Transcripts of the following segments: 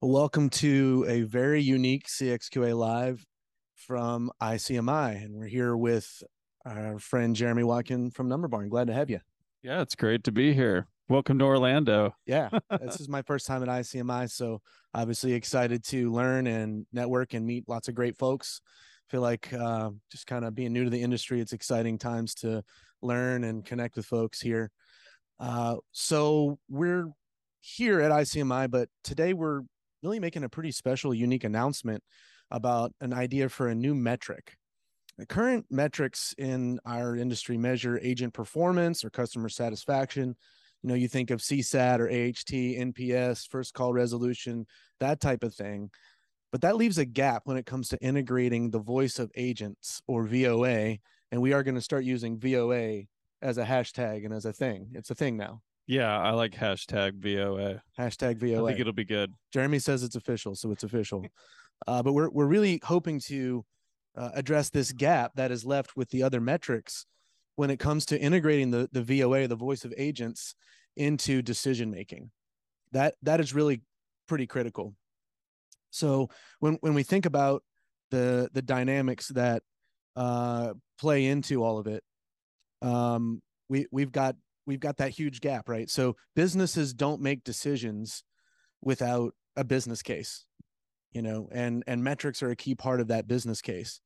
Welcome to a very unique CXQA Live from ICMI. And we're here with our friend Jeremy Watkin from NumberBarn. Glad to have you. Yeah, it's great to be here. Welcome to Orlando. Yeah, this is my first time at ICMI. So obviously excited to learn and network and meet lots of great folks. Feel like uh, just kind of being new to the industry, it's exciting times to learn and connect with folks here. Uh, so we're here at ICMI, but today we're really making a pretty special, unique announcement about an idea for a new metric. The current metrics in our industry measure agent performance or customer satisfaction. You know, you think of CSAT or AHT, NPS, first call resolution, that type of thing. But that leaves a gap when it comes to integrating the voice of agents or VOA. And we are going to start using VOA as a hashtag and as a thing. It's a thing now. Yeah, I like hashtag VOA. Hashtag VOA. I think it'll be good. Jeremy says it's official, so it's official. uh, but we're we're really hoping to uh, address this gap that is left with the other metrics when it comes to integrating the the VOA, the voice of agents, into decision making. That that is really pretty critical. So when when we think about the the dynamics that uh, play into all of it, um, we we've got we've got that huge gap, right? So businesses don't make decisions without a business case, you know, and and metrics are a key part of that business case.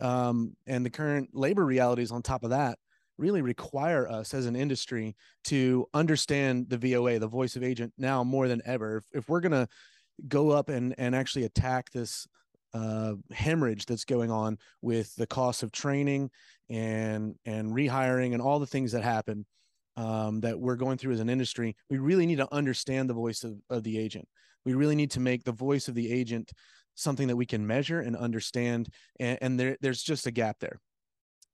Um, and the current labor realities on top of that really require us as an industry to understand the VOA, the voice of agent, now more than ever. If, if we're gonna go up and and actually attack this uh, hemorrhage that's going on with the cost of training and and rehiring and all the things that happen um, that we're going through as an industry, we really need to understand the voice of, of the agent. We really need to make the voice of the agent something that we can measure and understand. And, and there, there's just a gap there.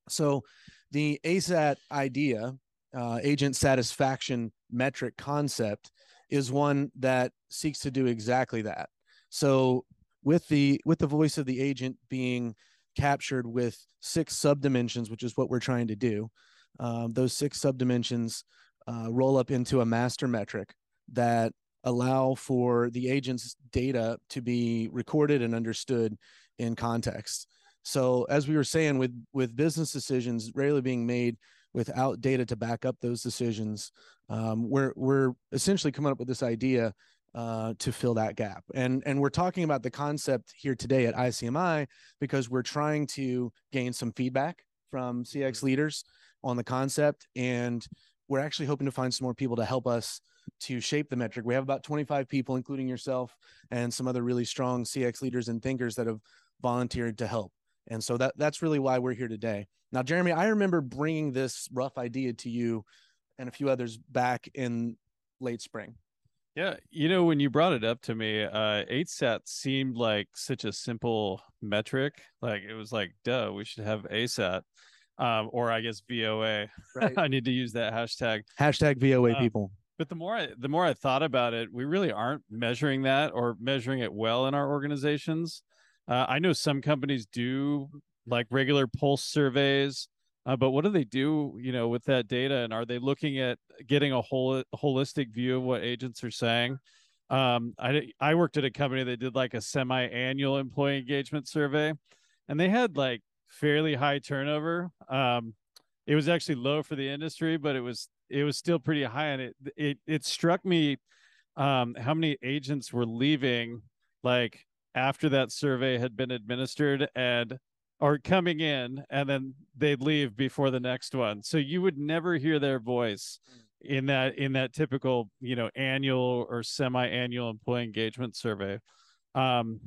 So the ASAT idea, uh, agent satisfaction metric concept, is one that seeks to do exactly that. So with the with the voice of the agent being captured with six subdimensions, which is what we're trying to do. Um, those six subdimensions uh, roll up into a master metric that allow for the agent's data to be recorded and understood in context. So as we were saying with with business decisions rarely being made without data to back up those decisions, um, we're we're essentially coming up with this idea uh, to fill that gap. And and we're talking about the concept here today at ICMI because we're trying to gain some feedback from CX leaders on the concept and we're actually hoping to find some more people to help us to shape the metric. We have about 25 people, including yourself and some other really strong CX leaders and thinkers that have volunteered to help. And so that that's really why we're here today. Now, Jeremy, I remember bringing this rough idea to you and a few others back in late spring. Yeah, you know, when you brought it up to me, uh, ASAT seemed like such a simple metric. Like it was like, duh, we should have ASAT um, or I guess VOA. Right. I need to use that hashtag. Hashtag VOA um, people. But the more I, the more I thought about it, we really aren't measuring that or measuring it well in our organizations. Uh, I know some companies do like regular pulse surveys, uh, but what do they do, you know, with that data? And are they looking at getting a whole holistic view of what agents are saying? Um, I I worked at a company that did like a semi-annual employee engagement survey, and they had like fairly high turnover. Um, it was actually low for the industry, but it was it was still pretty high, and it it it struck me um, how many agents were leaving like after that survey had been administered and are coming in and then they'd leave before the next one. So you would never hear their voice in that in that typical you know annual or semi-annual employee engagement survey. Um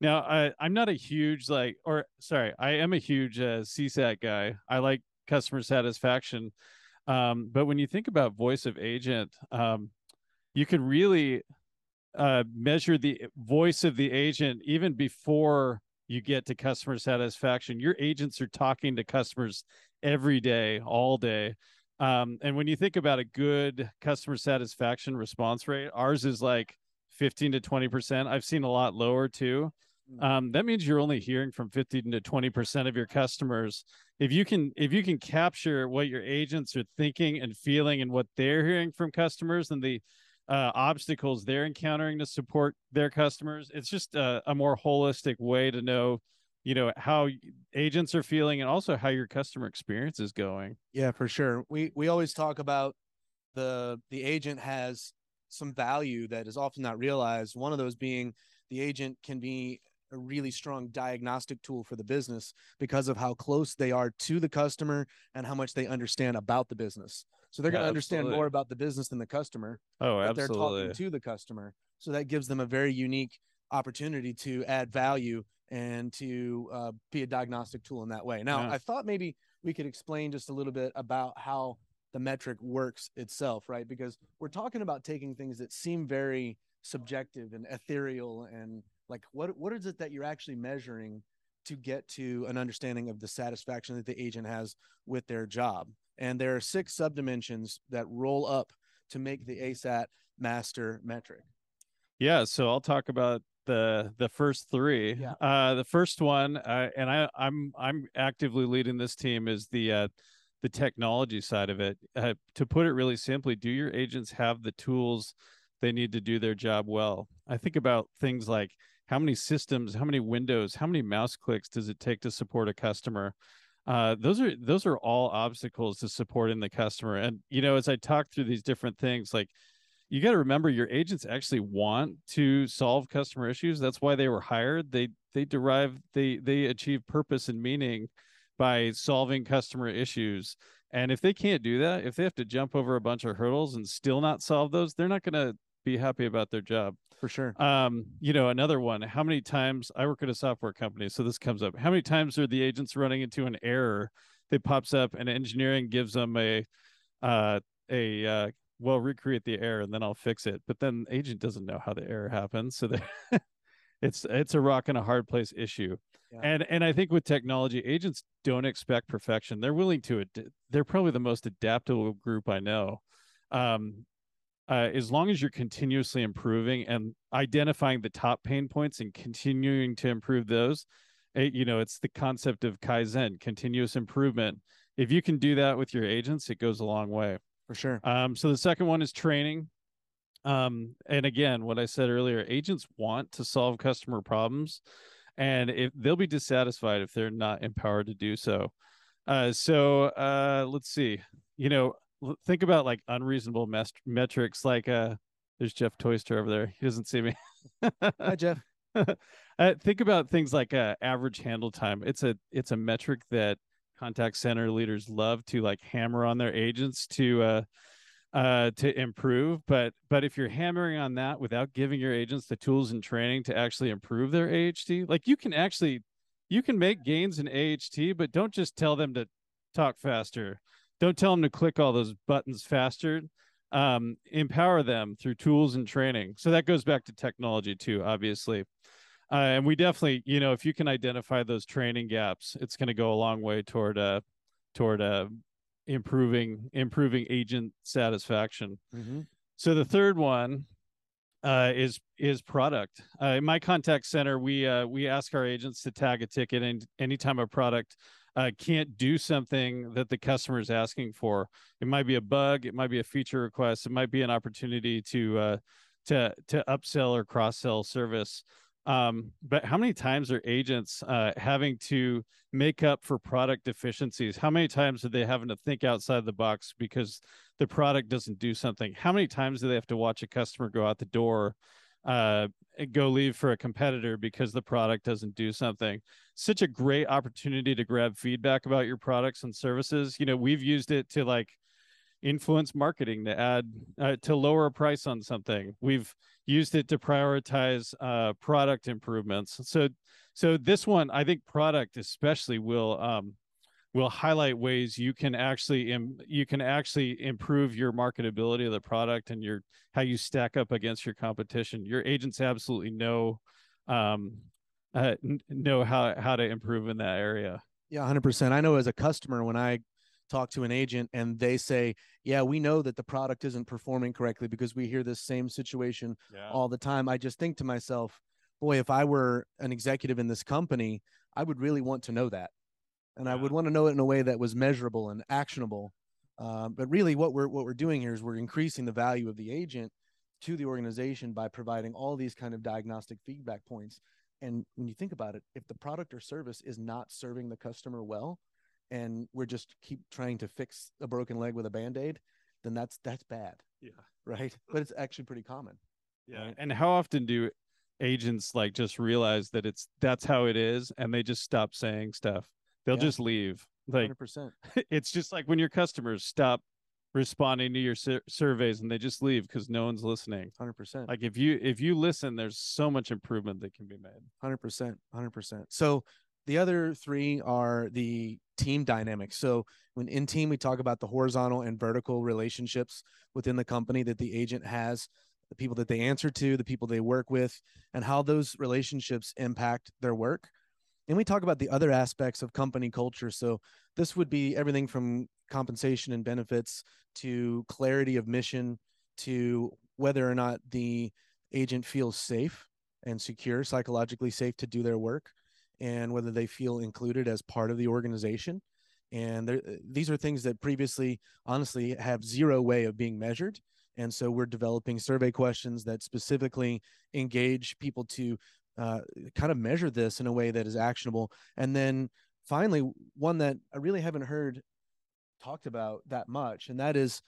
now, I, I'm not a huge like, or sorry, I am a huge uh, CSAT guy. I like customer satisfaction, um, but when you think about voice of agent, um, you can really uh, measure the voice of the agent even before you get to customer satisfaction. Your agents are talking to customers every day, all day. Um, and when you think about a good customer satisfaction response rate, ours is like 15 to 20%. I've seen a lot lower too. Mm. um, that means you're only hearing from 15 to 20 percent of your customers if you can if you can capture what your agents are thinking and feeling and what they're hearing from customers and the uh, obstacles they're encountering to support their customers it's just a, a more holistic way to know you know how agents are feeling and also how your customer experience is going Yeah, for sure. We we always talk about the the agent has some value that is often not realized. One of those being the agent can be a really strong diagnostic tool for the business because of how close they are to the customer and how much they understand about the business. So they're going to understand more about the business than the customer, oh but they're talking to the customer. So that gives them a very unique opportunity to add value and to uh, be a diagnostic tool in that way. Now, Yeah. I thought maybe we could explain just a little bit about how the metric works itself, right? Because we're talking about taking things that seem very subjective and ethereal and like what what is it that you're actually measuring to get to an understanding of the satisfaction that the agent has with their job. And there are six subdimensions that roll up to make the ASAT master metric. Yeah, so I'll talk about the the first three. Yeah. Uh, the first one, uh, and I I'm I'm actively leading this team is the uh, the technology side of it. Uh, to put it really simply, do your agents have the tools they need to do their job well? I think about things like how many systems, how many windows, how many mouse clicks does it take to support a customer? Uh, those are those are all obstacles to supporting the customer. And you know, as I talk through these different things, like you got to remember your agents actually want to solve customer issues that's why they were hired they they derive they they achieve purpose and meaning by solving customer issues and if they can't do that if they have to jump over a bunch of hurdles and still not solve those they're not going to be happy about their job For sure. um you know another one how many times i work at a software company so this comes up how many times are the agents running into an error that pops up and engineering gives them a uh a uh well recreate the error and then i'll fix it but then agent doesn't know how the error happens so they it's it's a rock and a hard place issue Yeah. and and i think with technology agents don't expect perfection they're willing to ad- they're probably the most adaptable group i know um uh, as long as you're continuously improving and identifying the top pain points and continuing to improve those it, you know it's the concept of kaizen continuous improvement if you can do that with your agents it goes a long way For sure. um, so the second one is training. Um, and again, what I said earlier, agents want to solve customer problems, and if they'll be dissatisfied if they're not empowered to do so. Uh, so uh, let's see. You know, think about like unreasonable metrics. Like, uh, there's Jeff Toister over there. He doesn't see me. Hi, Jeff. uh, think about things like uh, average handle time. It's a it's a metric that contact center leaders love to like hammer on their agents to uh, uh, to improve. But but if you're hammering on that without giving your agents the tools and training to actually improve their AHT, like you can actually you can make gains in AHT, but don't just tell them to talk faster. Don't tell them to click all those buttons faster. Um, empower them through tools and training. So that goes back to technology too, obviously. Uh, and we definitely, you know, if you can identify those training gaps, it's going to go a long way toward uh toward uh improving improving agent satisfaction. Mhm. So the third one uh, is is product. Uh, in my contact center, we uh, we ask our agents to tag a ticket and anytime a product uh, can't do something that the customer is asking for. It might be a bug, it might be a feature request, it might be an opportunity to uh, to to upsell or cross sell service. Um, but how many times are agents uh, having to make up for product deficiencies? How many times are they having to think outside the box because the product doesn't do something? How many times do they have to watch a customer go out the door, uh, go leave for a competitor because the product doesn't do something? Such a great opportunity to grab feedback about your products and services. You know, we've used it to like influence marketing to add uh, to lower a price on something. We've used it to prioritize uh, product improvements. So, so this one, I think product especially will um, will highlight ways you can actually Im- you can actually improve your marketability of the product and your how you stack up against your competition. Your agents absolutely know um, uh, know how how to improve in that area. Yeah, 100%. I know as a customer, when I talk to an agent and they say, Yeah, we know that the product isn't performing correctly because we hear this same situation Yeah. all the time. I just think to myself, boy, if I were an executive in this company, I would really want to know that. And I would want to know it in a way that was measurable and actionable. Um, but really what we're what we're doing here is we're increasing the value of the agent to the organization by providing all these kind of diagnostic feedback points. And when you think about it, if the product or service is not serving the customer well, and we're just keep trying to fix a broken leg with a band-aid, then that's that's bad. Yeah. Right. But it's actually pretty common. Yeah. Right. And how often do agents like just realize that it's that's how it is and they just stop saying stuff? They'll Yeah. just leave. Like Hundred percent. it's just like when your customers stop responding to your sur- surveys and they just leave because no one's listening. Hundred percent. Like if you if you listen, there's so much improvement that can be made. Hundred percent, hundred percent. So the other three are the team dynamics. So when in team, we talk about the horizontal and vertical relationships within the company that the agent has, the people that they answer to, the people they work with, and how those relationships impact their work. And we talk about the other aspects of company culture. So this would be everything from compensation and benefits to clarity of mission to whether or not the agent feels safe and secure, psychologically safe to do their work, and whether they feel included as part of the organization. And these are things that previously, honestly, have zero way of being measured. And so we're developing survey questions that specifically engage people to uh, kind of measure this in a way that is actionable. And then finally, one that I really haven't heard talked about that much, and that is,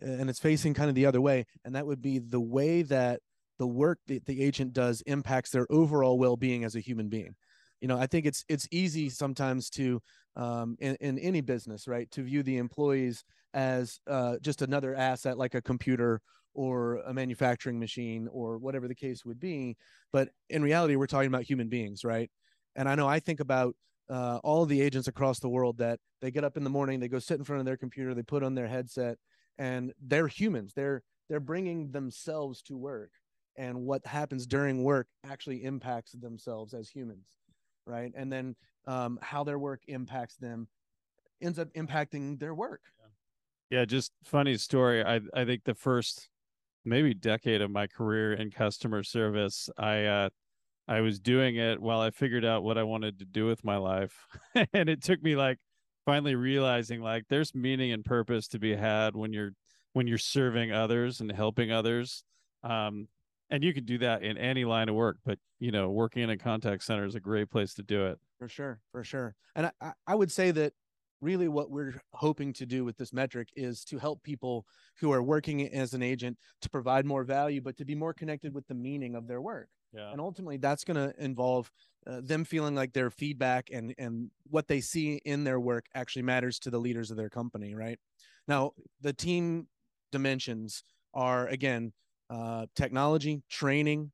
and it's facing kind of the other way, and that would be the way that the work that the agent does impacts their overall well-being as a human being you know i think it's it's easy sometimes to um, in, in any business right to view the employees as uh, just another asset like a computer or a manufacturing machine or whatever the case would be but in reality we're talking about human beings right? And i know i think about uh, all the agents across the world that they get up in the morning they go sit in front of their computer they put on their headset and they're humans. They're they're bringing themselves to work and what happens during work actually impacts themselves as humans right and then um, how their work impacts them ends up impacting their work Yeah, just funny story. I I think the first maybe decade of my career in customer service, I uh I was doing it while I figured out what I wanted to do with my life. and it took me like finally realizing like there's meaning and purpose to be had when you're when you're serving others and helping others. Um and you can do that in any line of work, but you know, working in a contact center is a great place to do it. for sure for sure and I- I, I would say that really what we're hoping to do with this metric is to help people who are working as an agent to provide more value but to be more connected with the meaning of their work Yeah. and ultimately that's going to involve uh, them feeling like their feedback and and what they see in their work actually matters to the leaders of their company right now the team dimensions are again uh, technology training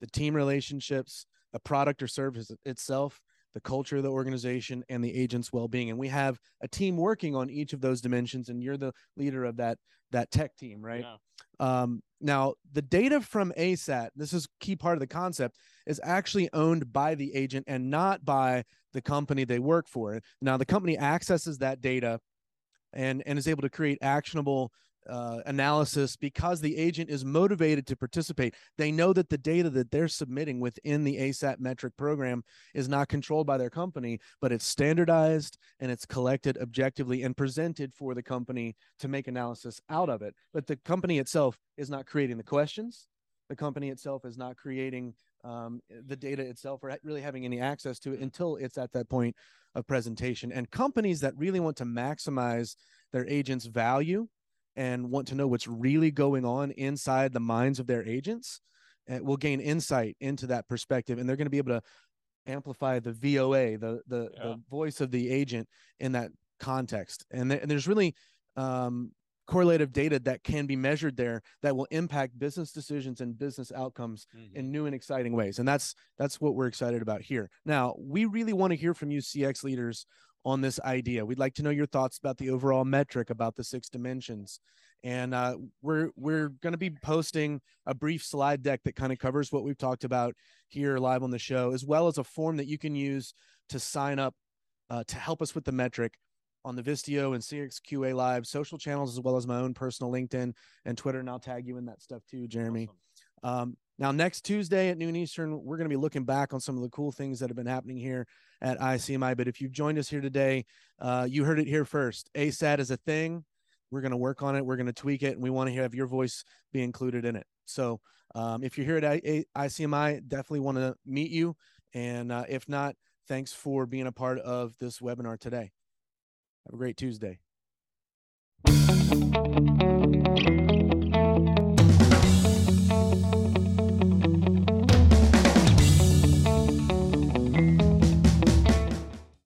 the team relationships the product or service itself the culture of the organization and the agent's well-being and we have a team working on each of those dimensions and you're the leader of that that tech team right Yeah. um, now, the data from ASAT, this is key part of the concept, is actually owned by the agent and not by the company they work for. Now, the company accesses that data and, and is able to create actionable uh, analysis because the agent is motivated to participate. They know that the data that they're submitting within the ASAT metric program is not controlled by their company, but it's standardized and it's collected objectively and presented for the company to make analysis out of it. But the company itself is not creating the questions. The company itself is not creating um, the data itself or really having any access to it until it's at that point of presentation. And companies that really want to maximize their agents' value and want to know what's really going on inside the minds of their agents uh, will gain insight into that perspective and they're going to be able to amplify the VOA, the the, Yeah. the voice of the agent in that context. And, th- and there's really um, correlative data that can be measured there that will impact business decisions and business outcomes in new and exciting ways. And that's that's what we're excited about here. Now, we really want to hear from you CX leaders on this idea. We'd like to know your thoughts about the overall metric about the six dimensions. And uh, we're we're going to be posting a brief slide deck that kind of covers what we've talked about here live on the show, as well as a form that you can use to sign up uh, to help us with the metric on the Vistio and CXQA Live social channels, as well as my own personal LinkedIn and Twitter. And I'll tag you in that stuff too, Jeremy. Um, now, next Tuesday at noon Eastern, we're going to be looking back on some of the cool things that have been happening here at ICMI. But if you've joined us here today, uh, you heard it here first. ASAT is a thing. We're going to work on it. We're going to tweak it, and we want to have your voice be included in it. So um, if you're here at ICMI, definitely want to meet you. And uh, if not, thanks for being a part of this webinar today. Have a great Tuesday.